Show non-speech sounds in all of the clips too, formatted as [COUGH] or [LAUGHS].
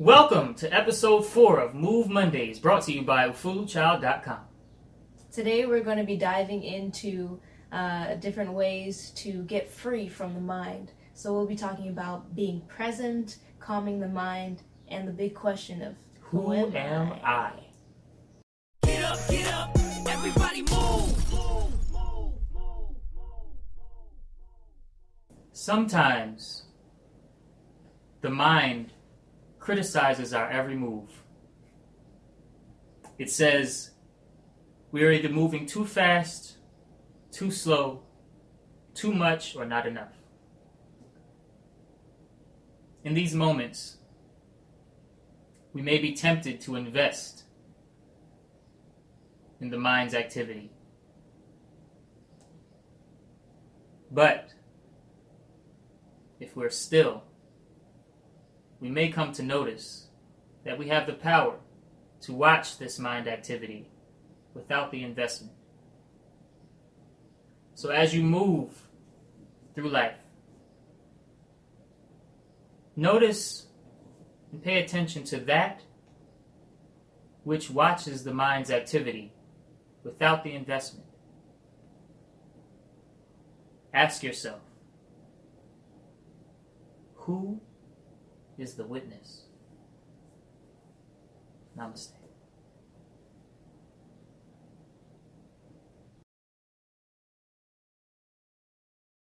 Welcome to episode 4 of Move Mondays, brought to you by UfuluChild.com. Today we're going to be diving into uh, different ways to get free from the mind. So we'll be talking about being present, calming the mind, and the big question of who, Who am, am I? Get up, get up, everybody move. move, move, move, move. Sometimes the mind criticizes our every move. It says we are either moving too fast, too slow, too much, or not enough. In these moments, we may be tempted to invest in the mind's activity. But if we're still, we may come to notice that we have the power to watch this mind activity without the investment. So as you move through life, notice and pay attention to that which watches the mind's activity without the investment. Ask yourself, who is the witness? Namaste.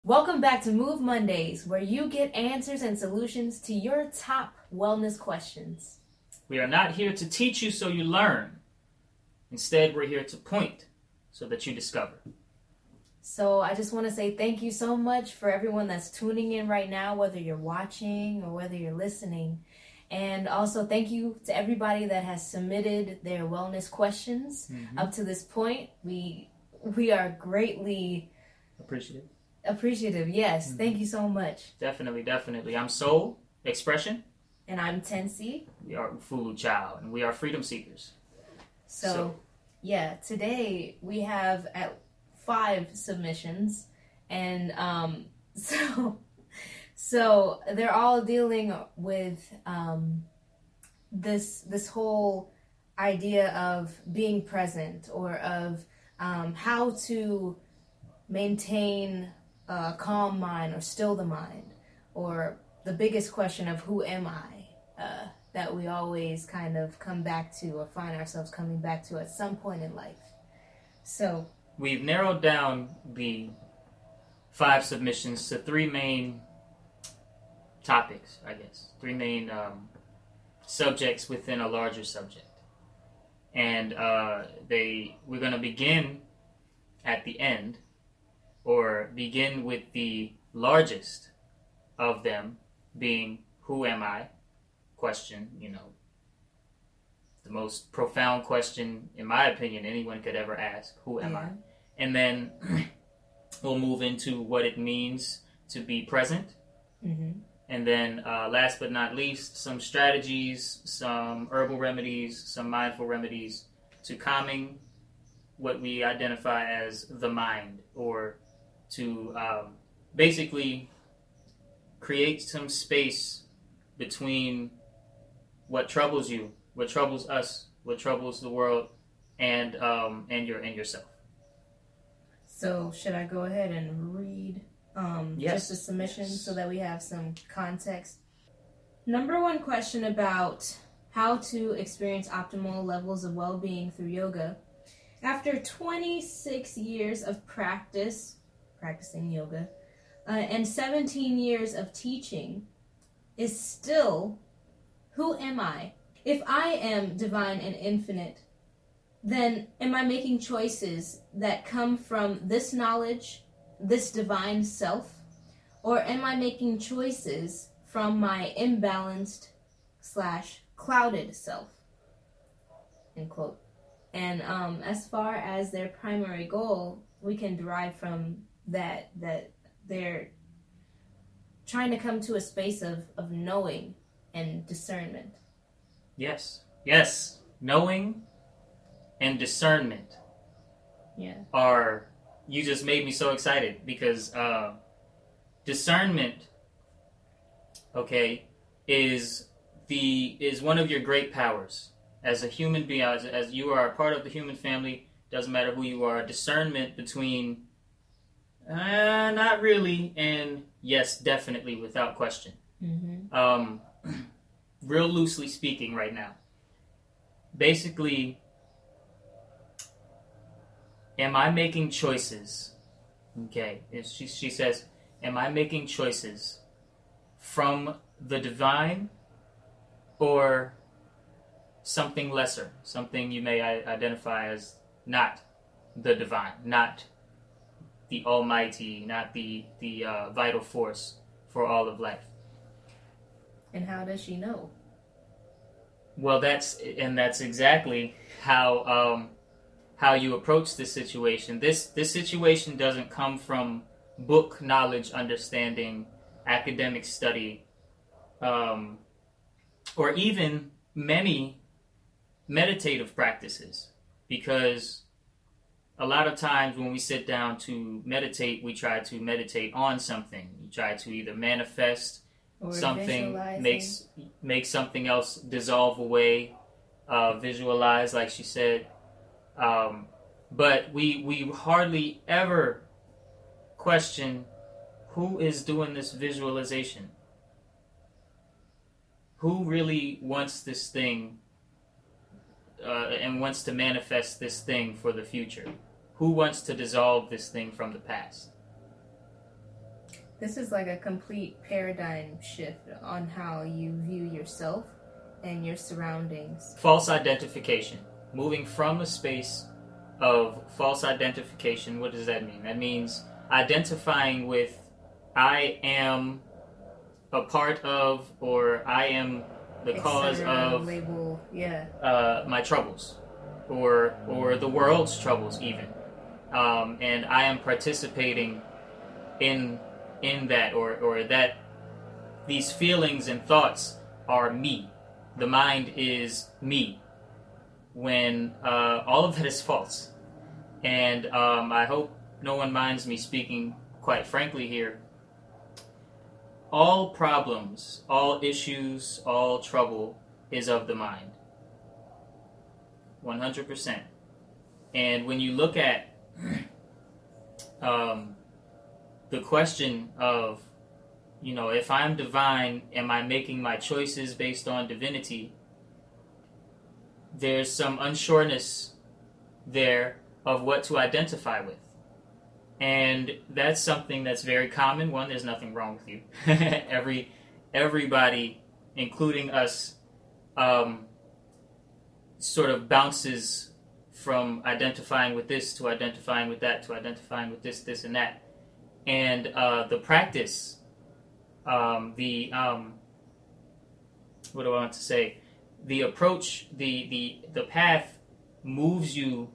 Welcome back to Move Mondays, where you get answers and solutions to your top wellness questions. We are not here to teach you so you learn. Instead, we're here to point so that you discover. So I just want to say thank you so much for everyone that's tuning in right now, whether you're watching or whether you're listening. And also thank you to everybody that has submitted their wellness questions mm-hmm. up to this point. We we are greatly Appreciative. appreciative. Yes, mm-hmm. thank you so much. Definitely, definitely. I'm Soul Expression. And I'm Tensi. We are Ufulu Child, and we are freedom seekers. So, So- yeah, today we have at five submissions, and um, [LAUGHS] so so they're all dealing with um, this this whole idea of being present or of um, how to maintain a calm mind or still the mind or the biggest question of who am I uh, that we always kind of come back to or find ourselves coming back to at some point in life. So, We've narrowed down the five submissions to three main topics, I guess. Three main um, subjects within a larger subject. And uh, they we're going to begin at the end, or begin with the largest of them being who am I? Question, you know, the most profound question, in my opinion, anyone could ever ask. Who am I? And then [CLEARS THROAT] we'll move into what it means to be present. mhm. And then, uh, last but not least, some strategies, some herbal remedies, some mindful remedies to calming what we identify as the mind, or to um, basically create some space between what troubles you, what troubles us, what troubles the world, and um, and your and yourself. so should I go ahead and read um, Yes. just the submission Yes. so that we have some context? Number one question about how to experience optimal levels of well being through yoga. After 26 years of practice, practicing yoga, uh, and 17 years of teaching, is still who am I? If I am divine and infinite, then am I making choices that come from this knowledge, this divine self? Or am I making choices from my imbalanced slash clouded self? End quote. And um, as far as their primary goal, we can derive from that that they're trying to come to a space of, of knowing and discernment. Yes, yes, knowing and discernment Yeah. are you just made me so excited because uh, discernment okay is the is one of your great powers as a human being, as, as you are a part of the human family. Doesn't matter who you are. Discernment between, uh, not really, and yes, definitely, without question. Mm-hmm. Um, real loosely speaking, right now. Basically, am I making choices? Okay, is- she, she says, Am I making choices from the divine or something lesser? Something you may identify as not the divine, not the almighty, not the, the uh, vital force for all of life. And how does she know? Well, that's and that's exactly how um, how you approach this situation. This this situation doesn't come from book knowledge, understanding, academic study, um, or even many meditative practices, because a lot of times when we sit down to meditate, we try to meditate on something. We try to either manifest Or something makes makes something else dissolve away uh, visualize like she said. Um, but we we hardly ever question who is doing this visualization. Who really wants this thing uh, and wants to manifest this thing for the future? Who wants to dissolve this thing from the past This is like a complete paradigm shift on how you view yourself and your surroundings. false identification moving from a space of false identification what does that mean that means identifying with i am a part of or i am the cause of label, yeah. uh, my troubles or or the world's troubles even um, and i am participating in in that or or that these feelings and thoughts are me. The mind is me. When uh, all of that is false. And um, i hope no one minds me speaking quite frankly here. All problems all issues all trouble is of the mind. 100%. And when you look at [CLEARS THROAT] um, the question of, you know, if I'm divine, am I making my choices based on divinity? There's some unsureness there of what to identify with. And that's something that's very common. One, there's nothing wrong with you. [LAUGHS] Every everybody, including us, um, sort of bounces from identifying with this to identifying with that to identifying with this, this, and that. And uh, the practice, um, the um, what do I want to say? The approach, the the the path moves you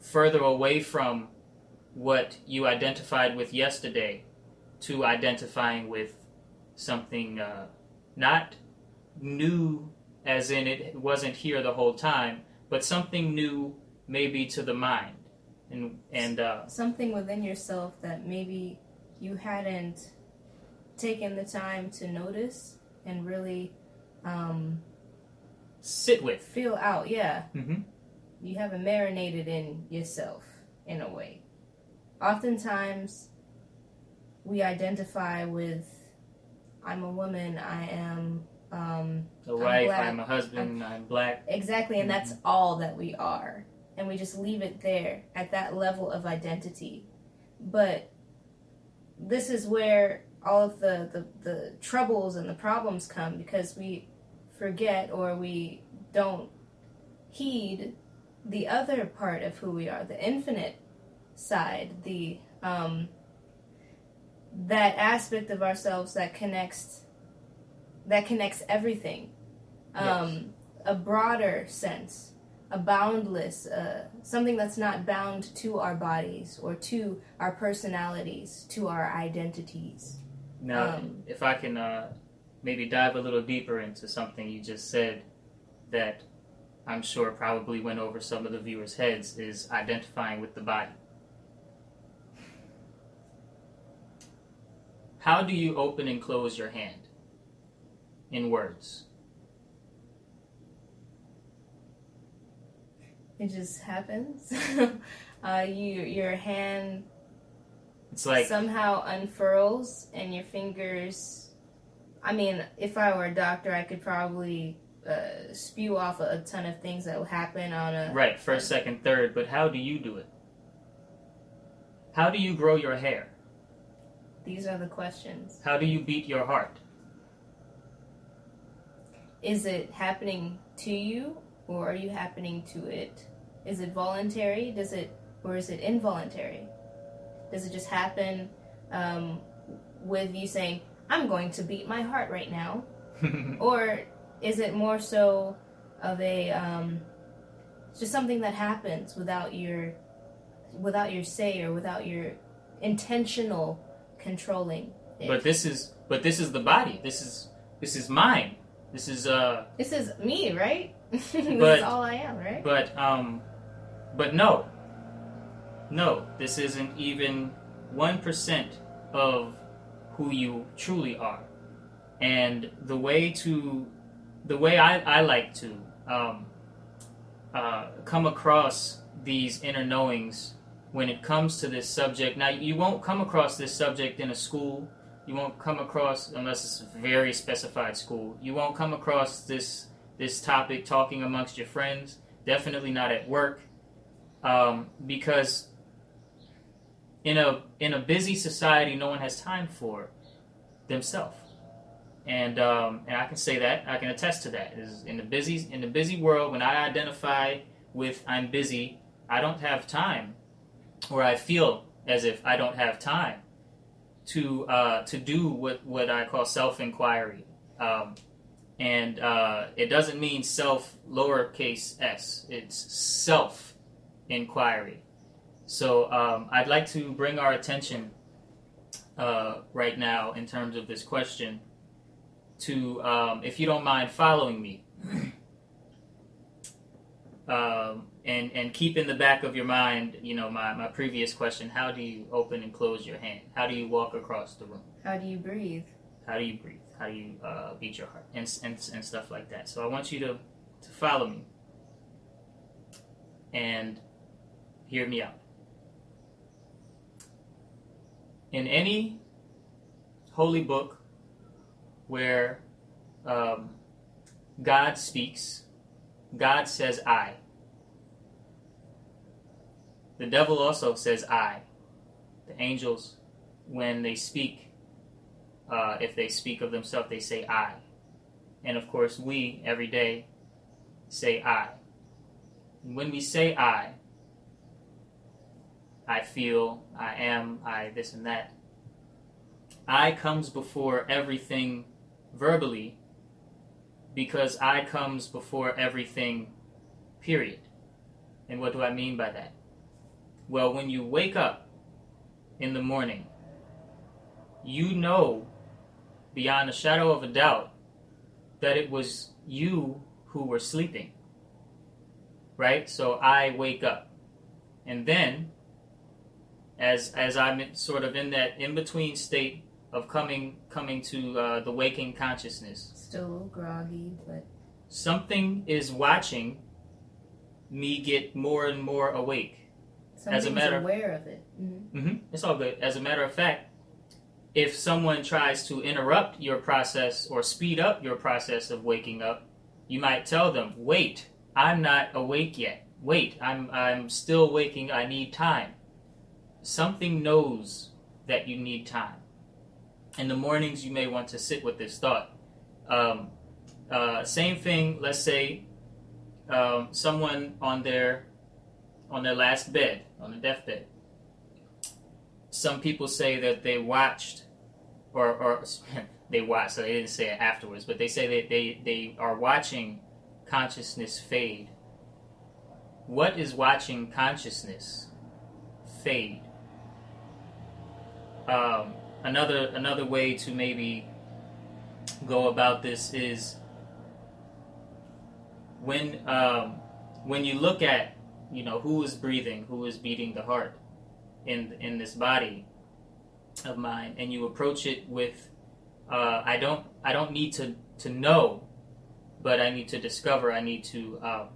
further away from what you identified with yesterday to identifying with something uh, not new as in it wasn't here the whole time, but something new maybe to the mind. And and uh, Something within yourself that maybe you hadn't taken the time to notice and really um, sit with. feel out. Yeah. hmm you haven't marinated in yourself in a way. Oftentimes, we identify with I'm a woman, I am um, A wife, black. I'm a husband, I'm black. exactly, and that's all that we are. And we just leave it there at that level of identity. But this is where all of the, the, the troubles and the problems come because we forget or we don't heed the other part of who we are, the infinite side, the um, that aspect of ourselves that connects that connects everything. Um, A broader sense, a boundless, uh, something that's not bound to our bodies or to our personalities, to our identities. Now, Um, if I can uh, maybe dive a little deeper into something you just said that I'm sure probably went over some of the viewers' heads is identifying with the body. How do you open and close your hand in words? It just happens. [LAUGHS] uh, you your hand It's like somehow unfurls and your fingers. I mean, if I were a doctor, I could probably uh, spew off a, a ton of things that will happen on a. right, first, second, third, but how do you do it? How do you grow your hair? These are the questions. How do you beat your heart? Is it happening to you, or are you happening to it? Is it voluntary? Does it, or is it involuntary? Does it just happen um, with you saying, "I'm going to beat my heart right now," [LAUGHS] or is it more so of a um, just something that happens without your without your say or without your intentional controlling it? but this is but this is the body. This is this is mine. This is uh this is me, right? [LAUGHS] this But- is all I am, right? But um, but no, no, this isn't even one percent of who you truly are. And the way to, the way I, I like to um, uh, come across these inner knowings when it comes to this subject. Now, you won't come across this subject in a school. You won't come across unless it's a very specified school. You won't come across this this topic talking amongst your friends. Definitely not at work, um, because in a in a busy society, no one has time for themselves. And um, and I can say that I can attest to that. Is in the busy in the busy world, when I identify with I'm busy, I don't have time, or I feel as if I don't have time to uh, to do what what I call self inquiry. Um, and uh, it doesn't mean self lowercase s. It's self inquiry. So um, I'd like to bring our attention uh, right now in terms of this question to, um, if you don't mind following me, [CLEARS THROAT] um, and and keep in the back of your mind, you know, my, my previous question: How do you open and close your hand? How do you walk across the room? How do you breathe? How do you breathe? How do you uh, beat your heart? And, and, and stuff like that. So I want you to, to follow me and hear me out. In any holy book where um, God speaks, God says I. The devil also says I. The angels, when they speak, uh, if they speak of themselves, they say I. And of course, we every day say I. When we say I, I feel, I am, I this and that. I comes before everything verbally because I comes before everything, period. And what do I mean by that? Well, when you wake up in the morning, you know beyond a shadow of a doubt that it was you who were sleeping. Right? So I wake up. And then as as I'm sort of in that in between state of coming coming to uh, the waking consciousness, Still a little groggy, but something is watching me get more and more awake. somebody's matter- aware of it. hmm hmm It's all good. As a matter of fact, if someone tries to interrupt your process or speed up your process of waking up, you might tell them, "Wait, I'm not awake yet. Wait, I'm I'm still waking. I need time." Something knows that you need time. In the mornings, you may want to sit with this thought. Um, uh, same thing. Let's say um, someone on their on their last bed, on the deathbed some people say that they watched or, or [LAUGHS] they watched so they didn't say it afterwards but they say that they, they are watching consciousness fade what is watching consciousness fade um, another another way to maybe go about this is when um, when you look at you know who is breathing who is beating the heart in in this body of mine and you approach it with uh, I don't I don't need to to know but I need to discover I need to um,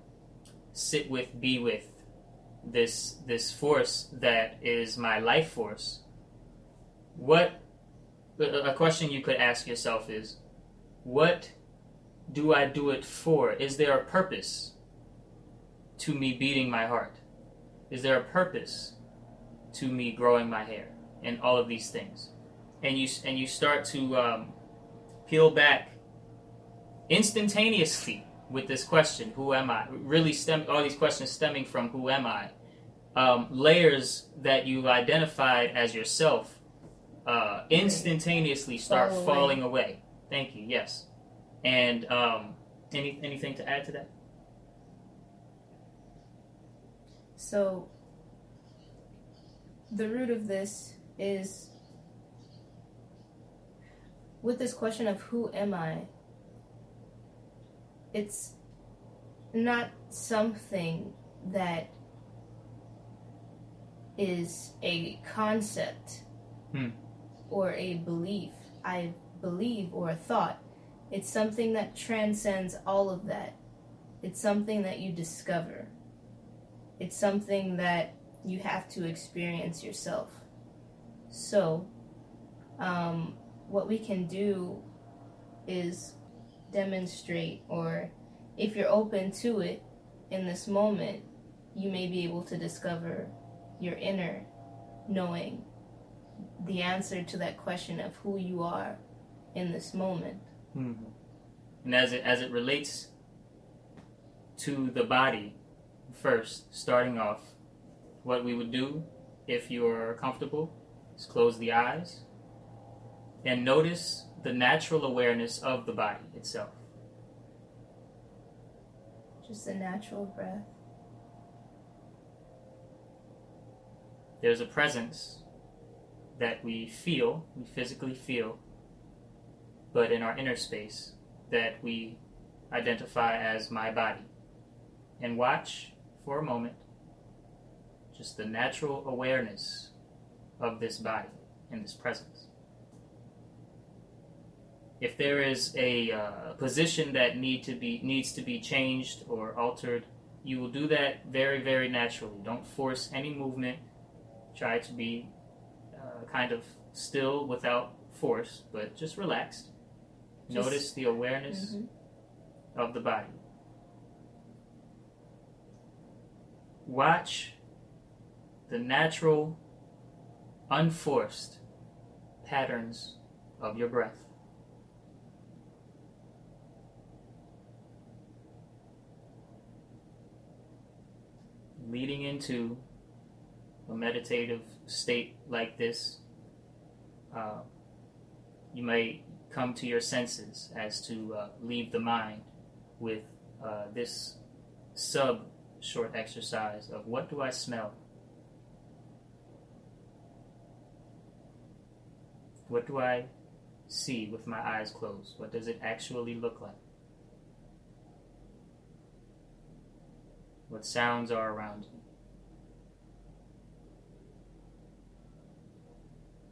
sit with, be with this this force that is my life force, what a question you could ask yourself is, what do I do it for? Is there a purpose to me beating my heart? Is there a purpose to me growing my hair and all of these things? And you and you start to um, peel back instantaneously with this question, "Who am I?" Really, stem all these questions stemming from "Who am I?" Um, layers that you've identified as yourself uh, instantaneously start Fall away. falling away. Thank you. Yes. And um, any anything to add to that? So, the root of this is with this question of who am I? It's not something that is a concept Hmm. Or a belief. I believe or a thought. It's something that transcends all of that. It's something that you discover it's something that you have to experience yourself. So, um, what we can do is demonstrate, or if you're open to it in this moment, you may be able to discover your inner knowing the answer to that question of who you are in this moment. Mm-hmm. And as it as it relates to the body, first, starting off, what we would do if you're comfortable is close the eyes and notice the natural awareness of the body itself. Just a natural breath. There's a presence that we feel, we physically feel, but in our inner space that we identify as my body. And watch for a moment just the natural awareness of this body and this presence. If there is a uh, position that need to be needs to be changed or altered, you will do that very, very naturally. Don't force any movement. Try to be kind of still without force, but just relaxed. Just- Notice the awareness Mhm. of the body. Watch the natural, unforced patterns of your breath. Leading into a meditative state like this, uh, you may come to your senses as to uh, leave the mind with uh, this sub short exercise of what do I smell? What do I see with my eyes closed? What does it actually look like? What sounds are around you?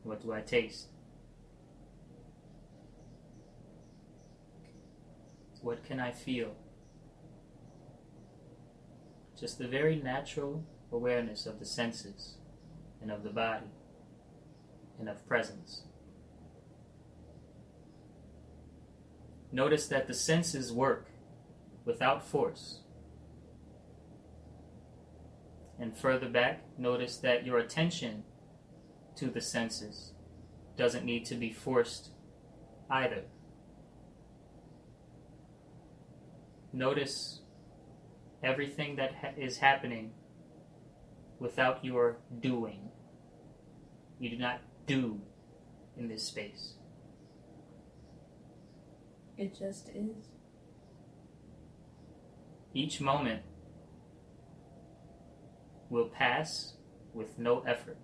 What do I taste? What can I feel? Just the very natural awareness of the senses and of the body and of presence. Notice that the senses work without force. And further back, notice that your attention to the senses doesn't need to be forced either. Notice everything that ha- is happening without your doing. You do not do in this space. It just is. Each moment will pass with no effort.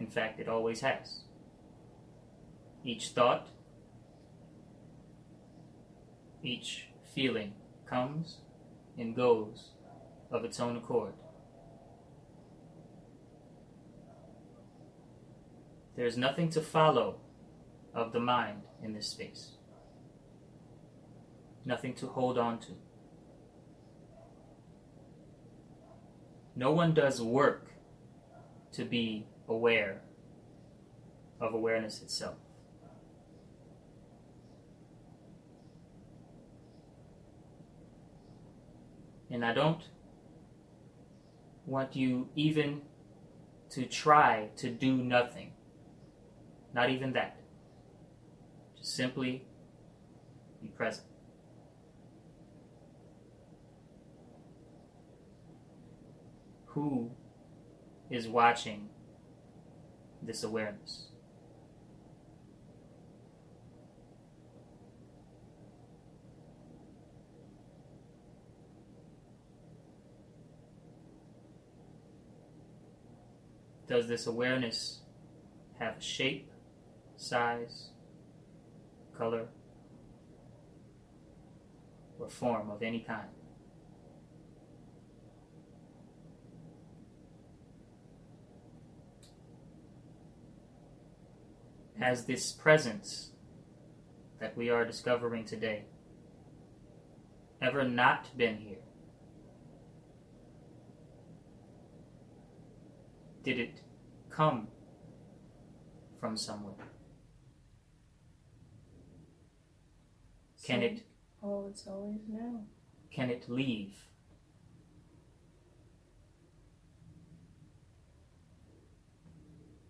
In fact, it always has. Each thought, each feeling comes and goes of its own accord. There is nothing to follow of the mind in this space, nothing to hold on to. No one does work to be aware of awareness itself. And I don't want you even to try to do nothing. Not even that. Just simply be present. Who is watching this awareness? Does this awareness have a shape, size, color, or form of any kind? Has this presence that we are discovering today ever not been here? Did it come from somewhere? Can it Oh, it's always now. can it leave?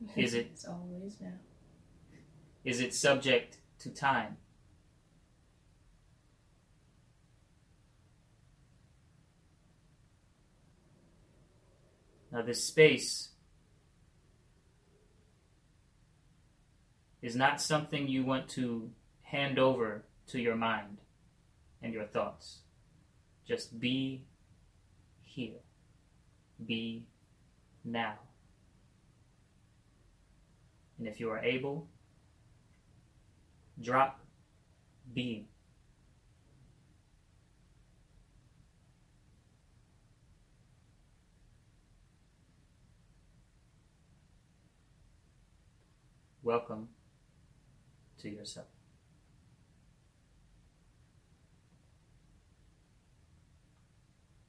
[LAUGHS] Is it- It's always now. Is it subject to time? Now, this space is not something you want to hand over to your mind and your thoughts. Just be here. Be now. And if you are able, drop being. Welcome to yourself.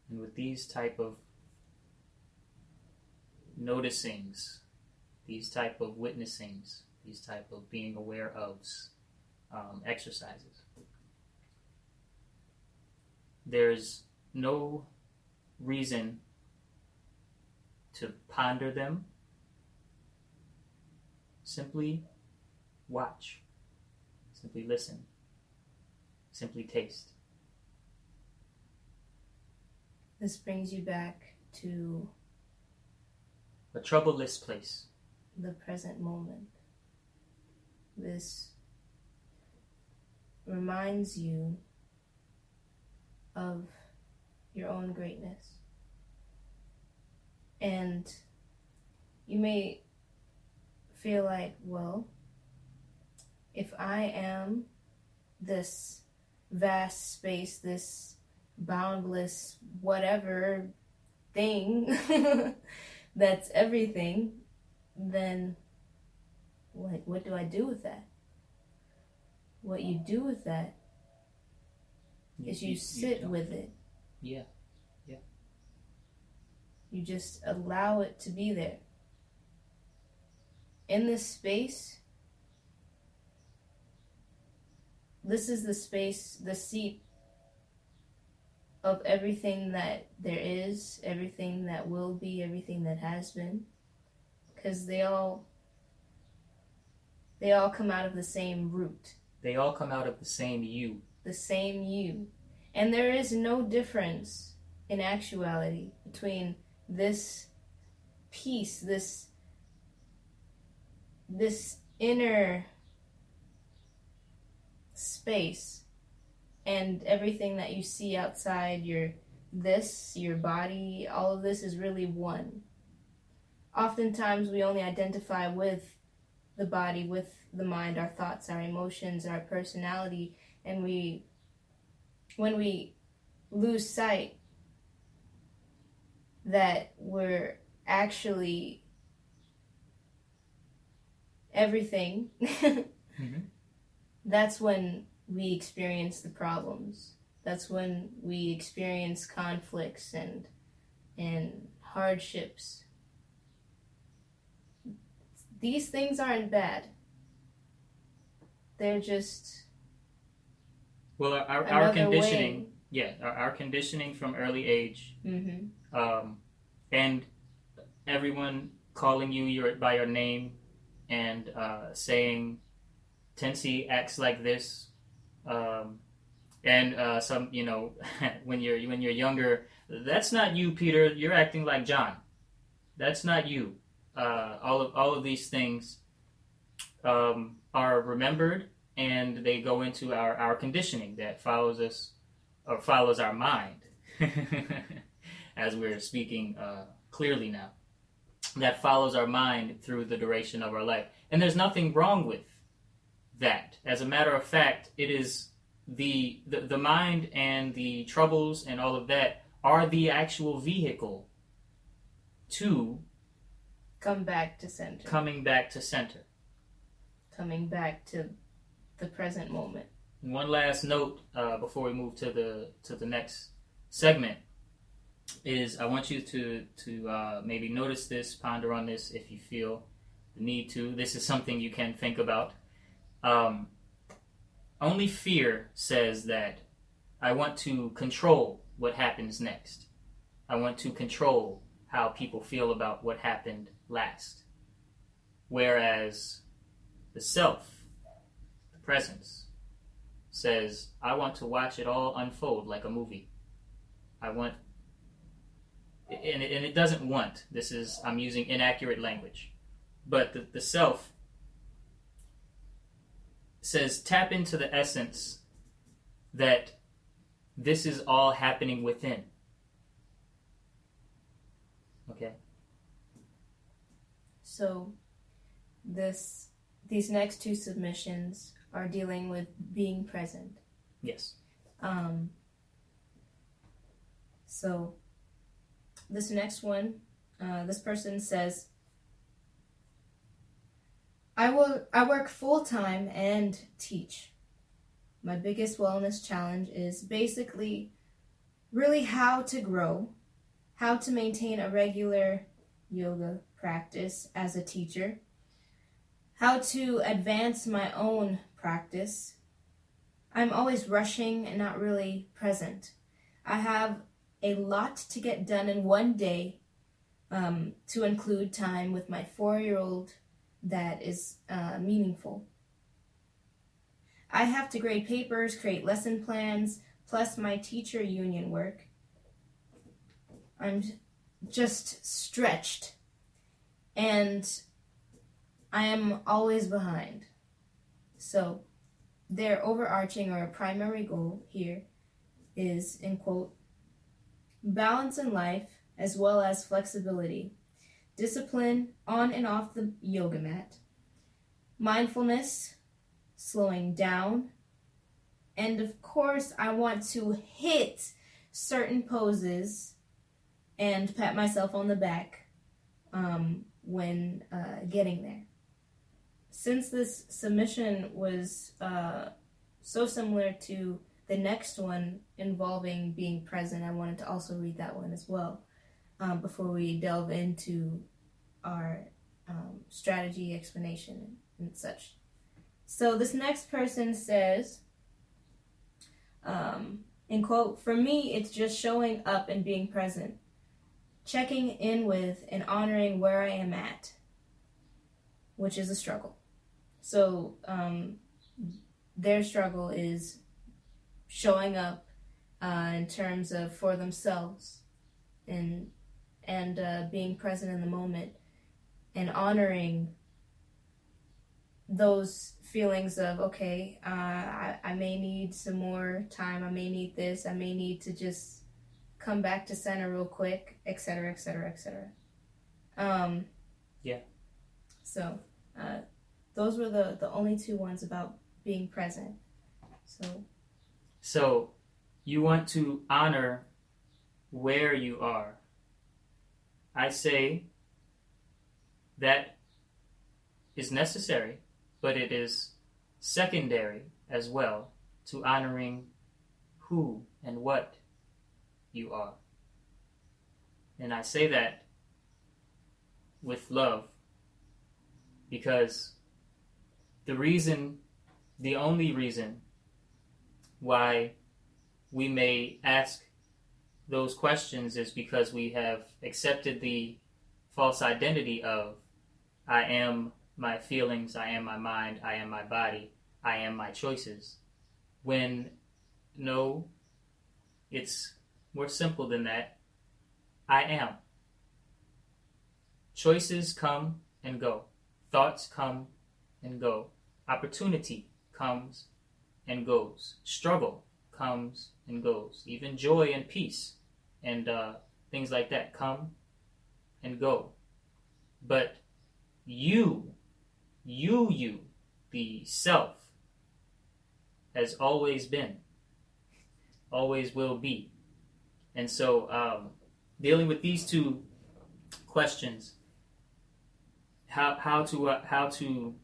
And with these type of noticings, these type of witnessings, these type of being aware ofs, um, exercises. There's no reason to ponder them. Simply watch. Simply listen. Simply taste. This brings you back to A troubleless place. the present moment. This reminds you of your own greatness. And you may feel like, well, if I am this vast space, this boundless whatever thing [LAUGHS] that's everything, then like what do I do with that? What you do with that is you, sit don't- with it. Yeah. Yeah. You just allow it to be there. In this space, this is the space, the seat of everything that there is, everything that will be, everything that has been. Because they all they all come out of the same root, They all come out of the same you. the same you. And there is no difference in actuality between this peace, this this inner space and everything that you see outside your this, your body, all of this is really one. Oftentimes we only identify with the body, with the mind, our thoughts, our emotions, our personality, and we when we lose sight that we're actually everything, mm-hmm. [LAUGHS] that's when we experience the problems. That's when we experience conflicts and and hardships. These things aren't bad. They're just Well, our, our, conditioning, way. yeah, our, our conditioning from early age, hmm um, and everyone calling you your by your name and uh, saying, "Tensi acts like this," um, and uh, some, you know, [LAUGHS] when you're when you're younger, that's not you, Peter. You're acting like John. That's not you. Uh, all of all of these things um, are remembered, and they go into our our conditioning that follows us or follows our mind, [LAUGHS] as we're speaking uh, clearly now. That follows our mind through the duration of our life, and there's nothing wrong with that. As a matter of fact, it is the the, the mind and the troubles and all of that are the actual vehicle to come back to center, coming back to center. Coming back to the present moment. One last note uh, before we move to the to the next segment is I want you to to uh, maybe notice this, ponder on this if you feel the need to. This is something you can think about. Um, only fear says that I want to control what happens next. I want to control how people feel about what happened last. Whereas the self, the presence, says, I want to watch it all unfold like a movie. I want, and it, and it doesn't want. This is, I'm using inaccurate language. But the, the self says, tap into the essence that this is all happening within. Okay? So, this these next two submissions are dealing with being present. Yes. Um, so, this next one, uh, this person says, "I will. I work full time and teach. My biggest wellness challenge is basically, really how to grow, how to maintain a regular yoga practice as a teacher." How to advance my own practice. I'm always rushing and not really present. I have a lot to get done in one day um, to include time with my four year old that is uh, meaningful. I have to grade papers, create lesson plans, plus my teacher union work. I'm just stretched. And I am always behind. So, their overarching or primary goal here is, in quote, balance in life as well as flexibility, discipline on and off the yoga mat, mindfulness, slowing down, and of course, I want to hit certain poses and pat myself on the back um, when uh, getting there since this submission was uh, so similar to the next one involving being present, I wanted to also read that one as well um, before we delve into our um, strategy explanation and such. So this next person says, um, in quote, for me, it's just showing up and being present, checking in with and honoring where I am at, which is a struggle. So um, their struggle is showing up uh, in terms of for themselves and and uh, being present in the moment and honoring those feelings of okay uh, I, I may need some more time i may need this i may need to just come back to center real quick etc etc etc um Yeah. so uh, those were the the only two ones about being present so So you want to honor where you are. I say that is necessary, but it is secondary as well to honoring who and what you are. And I say that with love because the reason, the only reason why we may ask those questions is because we have accepted the false identity of I am my feelings, I am my mind, I am my body, I am my choices. When no, it's more simple than that. I am. Choices come and go. Thoughts come and go. Opportunity comes and goes. Struggle comes and goes. Even joy and peace and uh, things like that come and go. But you, you, you, the self, has always been, always will be. And so, um, dealing with these two questions, how how to uh, how to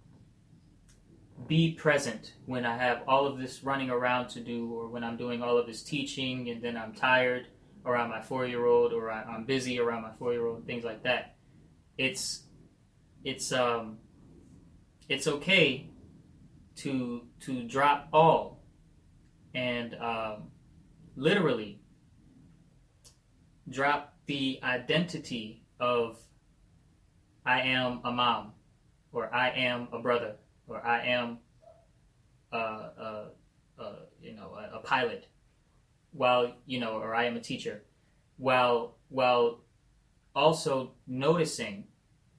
be present when I have all of this running around to do, or when I'm doing all of this teaching and then I'm tired around my four year old, or I, I'm busy around my four year old, things like that. It's it's um it's okay to to drop all and um, literally drop the identity of I am a mom, or I am a brother, or I am, uh, uh, uh, you know, a, a pilot, while you know, or I am a teacher, while while also noticing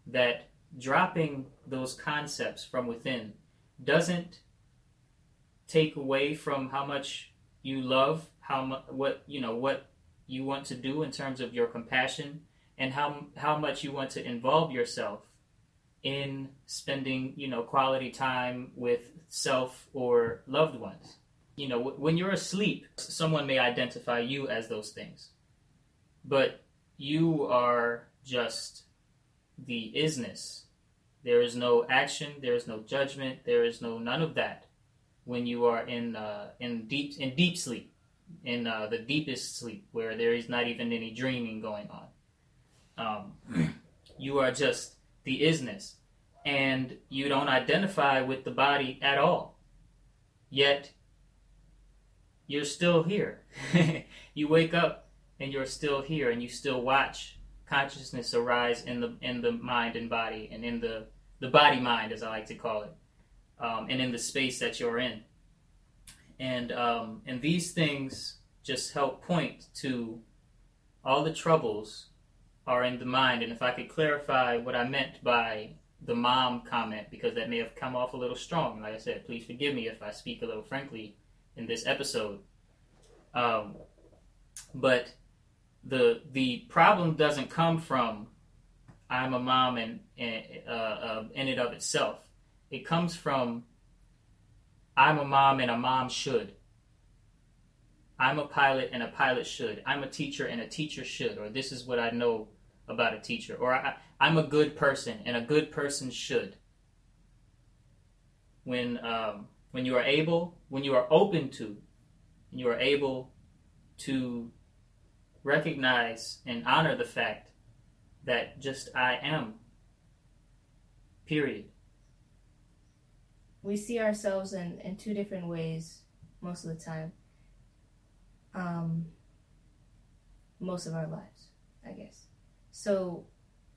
that dropping those concepts from within doesn't take away from how much you love how much what you know what you want to do in terms of your compassion and how how much you want to involve yourself in spending you know quality time with self or loved ones. You know when you're asleep someone may identify you as those things. But you are just the isness. There is no action there is no judgment there is no none of that when you are in uh, in deep in deep sleep in uh, the deepest sleep where there is not even any dreaming going on. Um, you are just the isness, and you don't identify with the body at all. Yet, you're still here. [LAUGHS] you wake up and you're still here, and you still watch consciousness arise in the in the mind and body, and in the the body mind, as I like to call it, um, and in the space that you're in and um, and these things just help point to all the troubles are in the mind. And if I could clarify what I meant by the mom comment, because that may have come off a little strong. Like I said, please forgive me if I speak a little frankly in this episode. Um, but the the problem doesn't come from I'm a mom and, and uh, uh, in and of itself. It comes from I'm a mom and a mom should. I'm a pilot and a pilot should. I'm a teacher and a teacher should. Or this is what I know about a teacher. Or I, am a good person and a good person should. When um, when you are able, when you are open to, and you are able to recognize and honor the fact that just I am. Period we see ourselves in, in two different ways most of the time. Um, most of our lives, I guess. So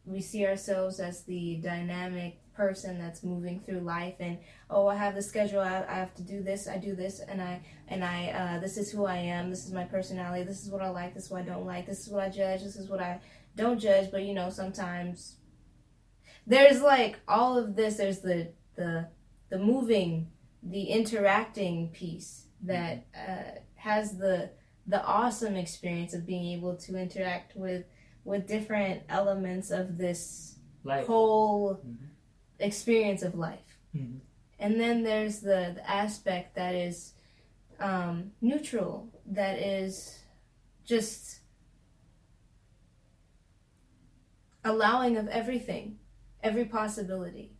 we see ourselves as the dynamic person that's moving through life and oh i have the schedule I, I have to do this i do this and i and i uh, this is who i am this is my personality this is what i like this is what i don't like this is what i judge this is what i don't judge but you know sometimes there's like all of this there's the the the moving, the interacting piece that uh, has the the awesome experience of being able to interact with with different elements of this life. whole Mhm. experience of life. Mhm. And then there's the, the aspect that is um, neutral, that is just allowing of everything, every possibility.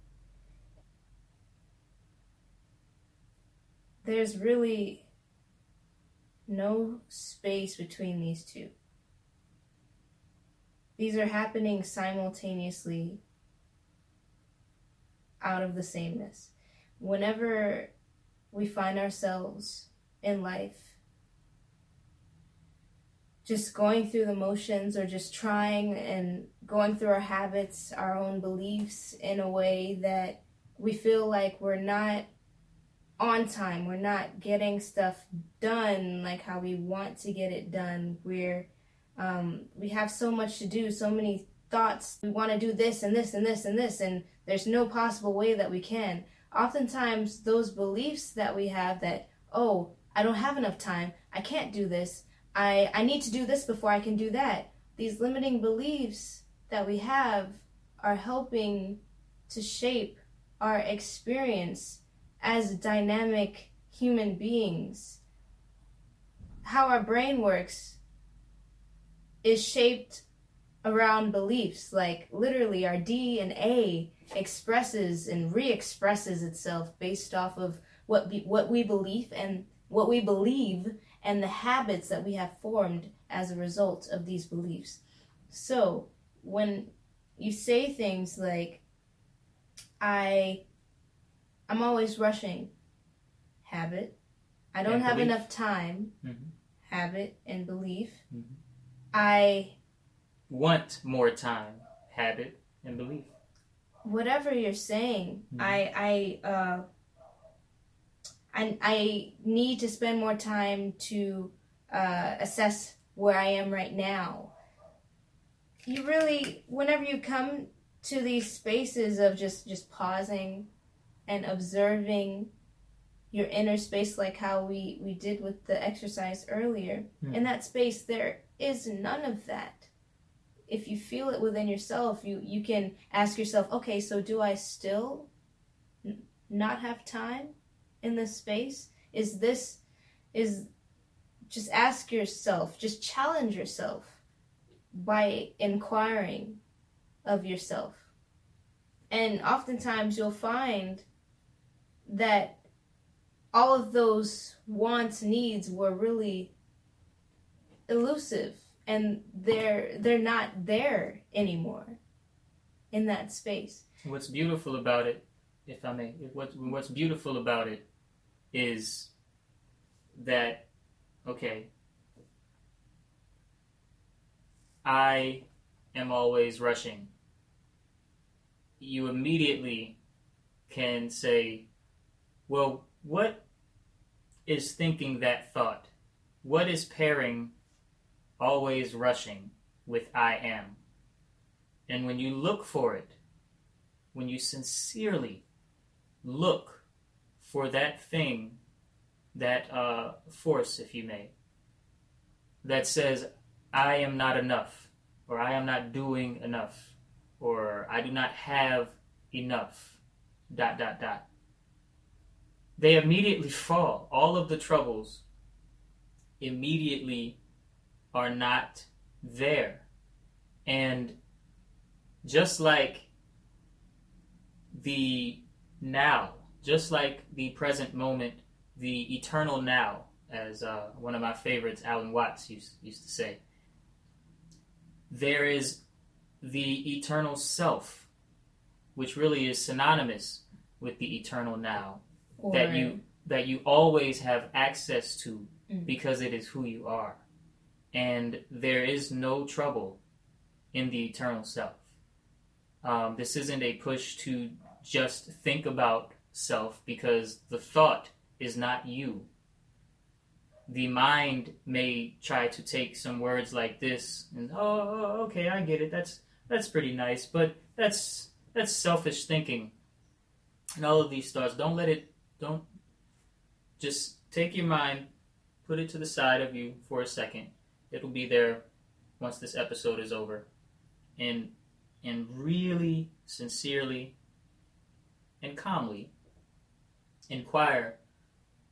There's really no space between these two. These are happening simultaneously out of the sameness. Whenever we find ourselves in life just going through the motions or just trying and going through our habits, our own beliefs in a way that we feel like we're not on time, we're not getting stuff done like how we want to get it done. We're um, we have so much to do, so many thoughts. We want to do this and this and this and this, and there's no possible way that we can. Oftentimes, those beliefs that we have that, oh, I don't have enough time, I can't do this, I, I need to do this before I can do that. These limiting beliefs that we have are helping to shape our experience as dynamic human beings. How our brain works is shaped around beliefs. Like literally, our DNA expresses and re-expresses itself based off of what be, what we believe and what we believe and the habits that we have formed as a result of these beliefs. So when you say things like, "I, I'm always rushing," habit. I don't And have belief. enough time. Mhm. Habit and belief. Mhm. I Want more time, habit, and belief. whatever you're saying, Mhm. I I uh I I need to spend more time to uh, assess where I am right now. You really, whenever you come to these spaces of just just pausing and observing your inner space, like how we we did with the exercise earlier, Hmm. in that space there is none of that. If you feel it within yourself, you you can ask yourself, okay, so do I still n- not have time in this space? Is this is just ask yourself, just challenge yourself by inquiring of yourself. And oftentimes you'll find that all of those wants, needs were really elusive and they're they're not there anymore in that space. What's beautiful about it, if I may, what, what's beautiful about it is that, okay, I am always rushing. You immediately can say, well, what is thinking that thought? What is pairing always rushing with I am? And when you look for it, when you sincerely look for that thing, that uh, force, if you may, that says, I am not enough, or I am not doing enough, or I do not have enough, dot, dot, dot. They immediately fall. All of the troubles immediately are not there. And just like the now, just like the present moment, the eternal now, as uh, one of my favorites, Alan Watts, used, used to say, there is the eternal self, which really is synonymous with the eternal now, Or that you that you always have access to Mm. because it is who you are, and there is no trouble in the eternal self. Um, this isn't a push to just think about self because the thought is not you. The mind may try to take some words like this and oh, okay, I get it. That's that's pretty nice, but that's that's selfish thinking. And all of these thoughts, don't let it. Don't just take your mind, put it to the side of you for a second. It'll be there once this episode is over, and and really sincerely and calmly inquire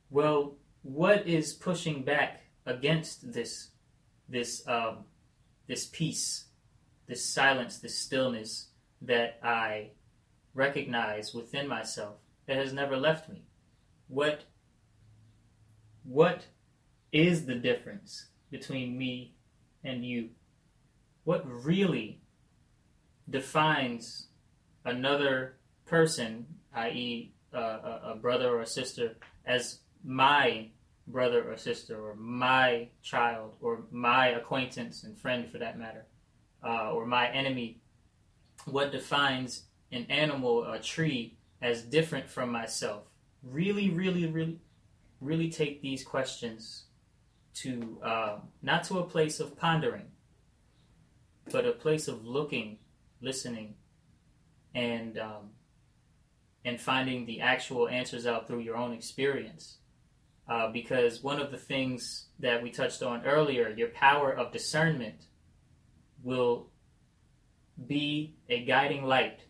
well what is pushing back against this this um, this peace this silence this stillness that i recognize within myself that has never left me? What what is the difference between me and you what really defines another person, i.e., uh, a, a brother or a sister, as my brother or sister, or my child, or my acquaintance and friend for that matter, uh, or my enemy. What defines an animal, a tree, as different from myself? Really, really, really, really take these questions to uh, not to a place of pondering, but a place of looking, listening, and um, and finding the actual answers out through your own experience. Uh, because one of the things that we touched on earlier, your power of discernment will be a guiding light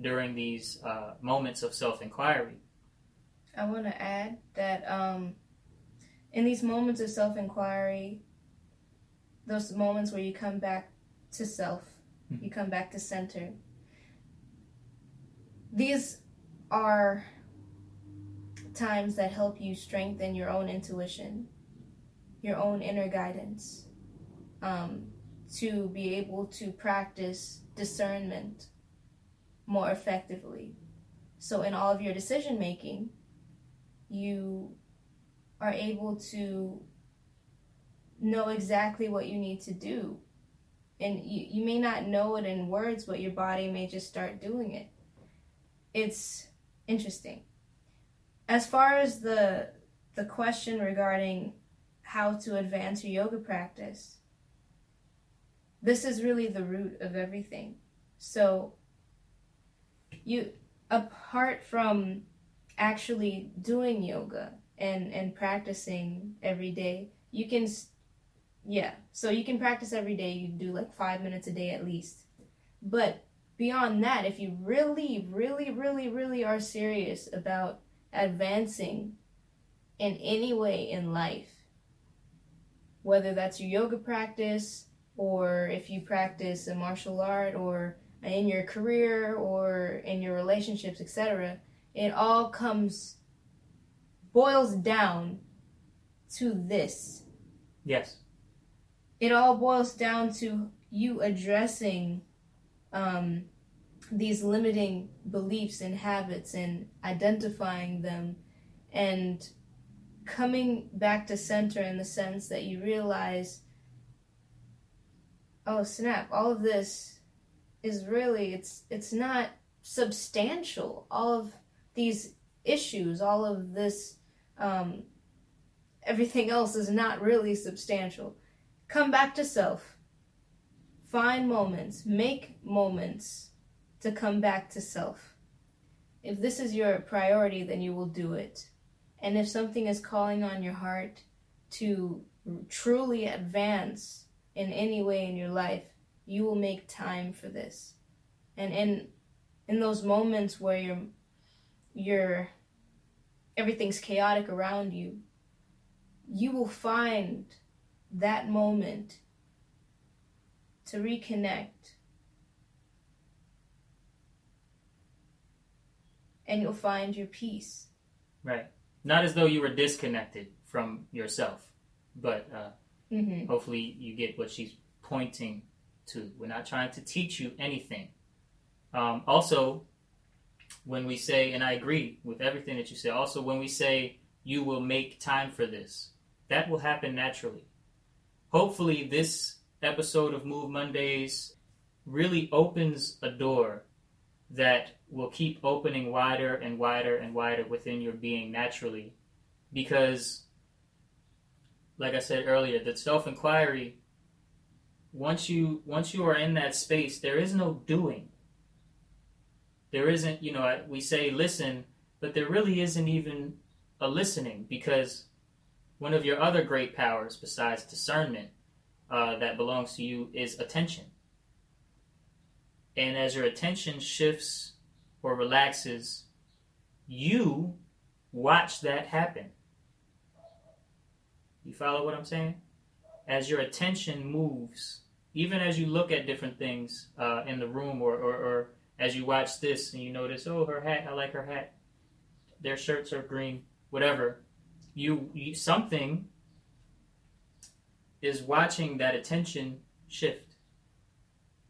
during these uh, moments of self inquiry. I want to add that um, in these moments of self inquiry, those moments where you come back to self, Mhm. you come back to center, these are times that help you strengthen your own intuition, your own inner guidance, um, to be able to practice discernment more effectively. So, in all of your decision making, you are able to know exactly what you need to do. And you, you may not know it in words, but your body may just start doing it. It's interesting. As far as the the question regarding how to advance your yoga practice, this is really the root of everything. So you apart from actually doing yoga and and practicing every day. You can yeah so you can practice every day. You do like five minutes a day at least. But beyond that if you really really really really are serious about advancing in any way in life whether that's your yoga practice or if you practice a martial art or in your career or in your relationships etc it all comes boils down to this Yes. it all boils down to you addressing um, these limiting beliefs and habits and identifying them and coming back to center in the sense that you realize oh snap all of this is really it's it's not substantial all of these issues all of this um, everything else is not really substantial. Come back to self. Find moments. Make moments to come back to self. If this is your priority then you will do it. And if something is calling on your heart to truly advance in any way in your life you will make time for this. And in in those moments where you're you're everything's chaotic around you you will find that moment to reconnect and you'll find your peace Right. Not as though you were disconnected from yourself, but uh, hmm hopefully you get what she's pointing to. We're not trying to teach you anything. Um, also, when we say, and I agree with everything that you say, also when we say you will make time for this, that will happen naturally. Hopefully, this episode of Move Mondays really opens a door that will keep opening wider and wider and wider within your being naturally because like I said earlier, the self inquiry once you once you are in that space, there is no doing. There isn't, you know, we say listen, but there really isn't even a listening because one of your other great powers, besides discernment, uh, that belongs to you is attention. And as your attention shifts or relaxes, you watch that happen. You follow what I'm saying? As your attention moves, even as you look at different things uh, in the room, or, or, or as you watch this and you notice, oh, her hat, I like her hat. Their shirts are green, whatever. You, you something is watching that attention shift,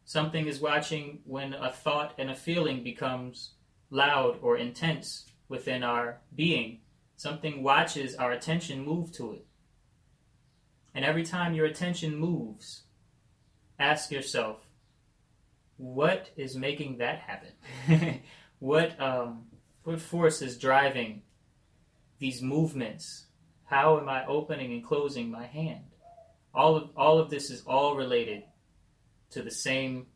Something is watching when a thought and a feeling becomes loud or intense within our being. Something watches our attention move to it. And every time your attention moves, ask yourself, what is making that happen? [LAUGHS] what um, what force is driving these movements? How am I opening and closing my hand? All of all of this is all related to the same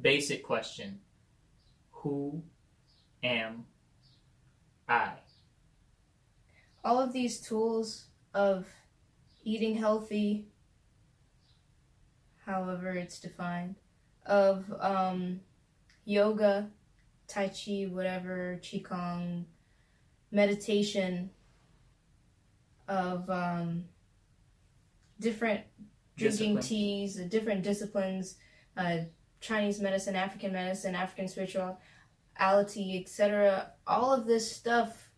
basic question: Who am I? All of these tools of eating healthy, however it's defined, of um, yoga, tai chi, whatever, qigong, meditation, of um, different drinking Discipline. teas, uh, different disciplines, uh, Chinese medicine, African medicine, African spirituality, etc. All of this stuff,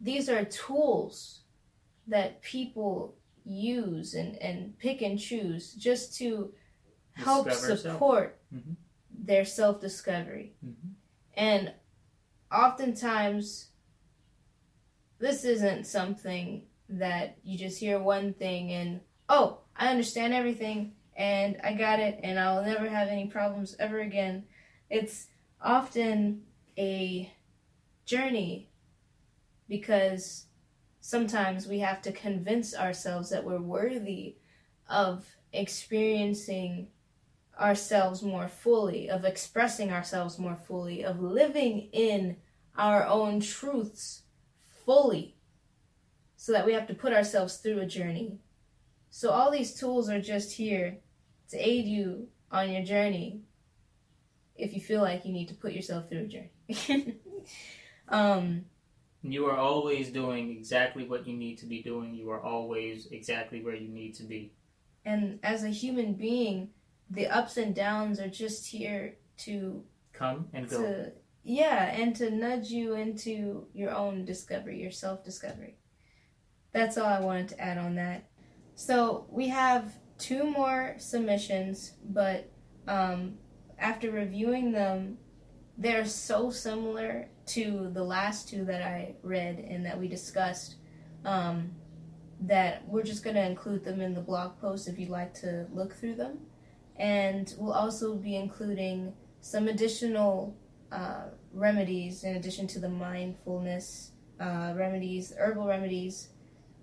these are tools that people use and, and pick and choose just to help support Mhm. their self discovery. Mhm. And oftentimes, this isn't something that you just hear one thing and, oh, I understand everything and I got it and I'll never have any problems ever again. It's often a journey because sometimes we have to convince ourselves that we're worthy of experiencing ourselves more fully, of expressing ourselves more fully, of living in our own truths fully, so that we have to put ourselves through a journey. So, all these tools are just here to aid you on your journey if you feel like you need to put yourself through a journey. [LAUGHS] um, You are always doing exactly what you need to be doing. You are always exactly where you need to be. and as a human being, the ups and downs are just here to Come and go. to yeah and to nudge you into your own discovery your self-discovery. That's all i wanted to add on that. So we have two more submissions but um, after reviewing them they're so similar to the last two that i read and that we discussed um, that we're just going to include them in the blog post if you'd like to look through them and we'll also be including some additional uh, remedies in addition to the mindfulness uh, remedies, herbal remedies,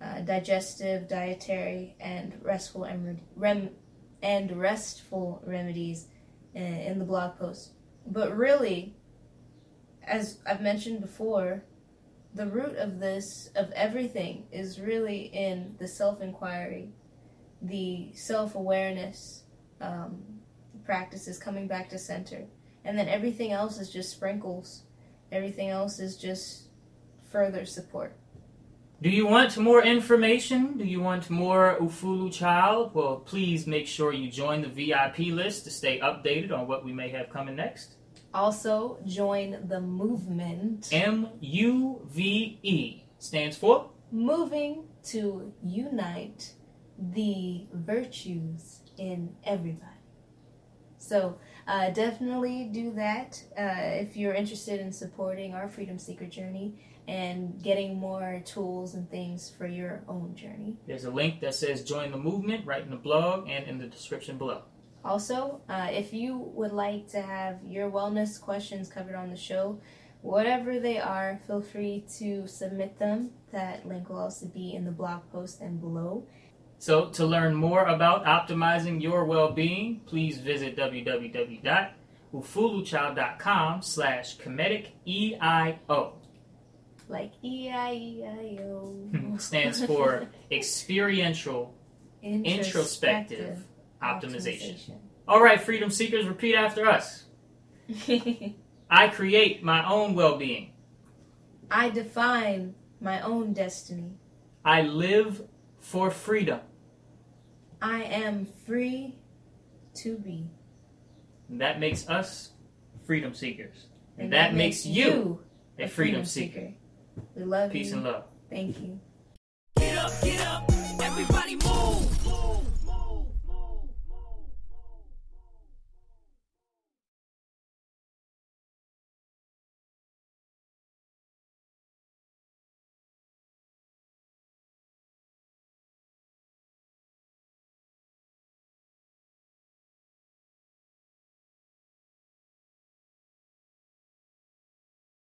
uh, digestive, dietary, and restful rem- and restful remedies in, in the blog post. But really, as I've mentioned before, the root of this, of everything, is really in the self inquiry, the self awareness um, practices, coming back to center and then everything else is just sprinkles. Everything else is just further support. Do you want more information? Do you want more Ufulu Child? Well, please make sure you join the VIP list to stay updated on what we may have coming next. Also, join the movement M U V E stands for moving to unite the virtues in everybody. So, uh, definitely do that uh, if you're interested in supporting our Freedom Seeker journey and getting more tools and things for your own journey. There's a link that says join the movement right in the blog and in the description below. Also, uh, if you would like to have your wellness questions covered on the show, whatever they are, feel free to submit them. That link will also be in the blog post and below. So, to learn more about optimizing your well-being, please visit www.ufuluchild.com slash comedic EIO. Like E I E I O. Hmm, stands for [LAUGHS] Experiential Introspective Optimization. All right, freedom seekers, repeat after us. [LAUGHS] I create my own well-being. I define my own destiny. I live for freedom. I am free to be. And that makes us freedom seekers. And, that, makes you a freedom seeker. We love Peace you. Peace and love. Thank you. Get up, get up, everybody move. move.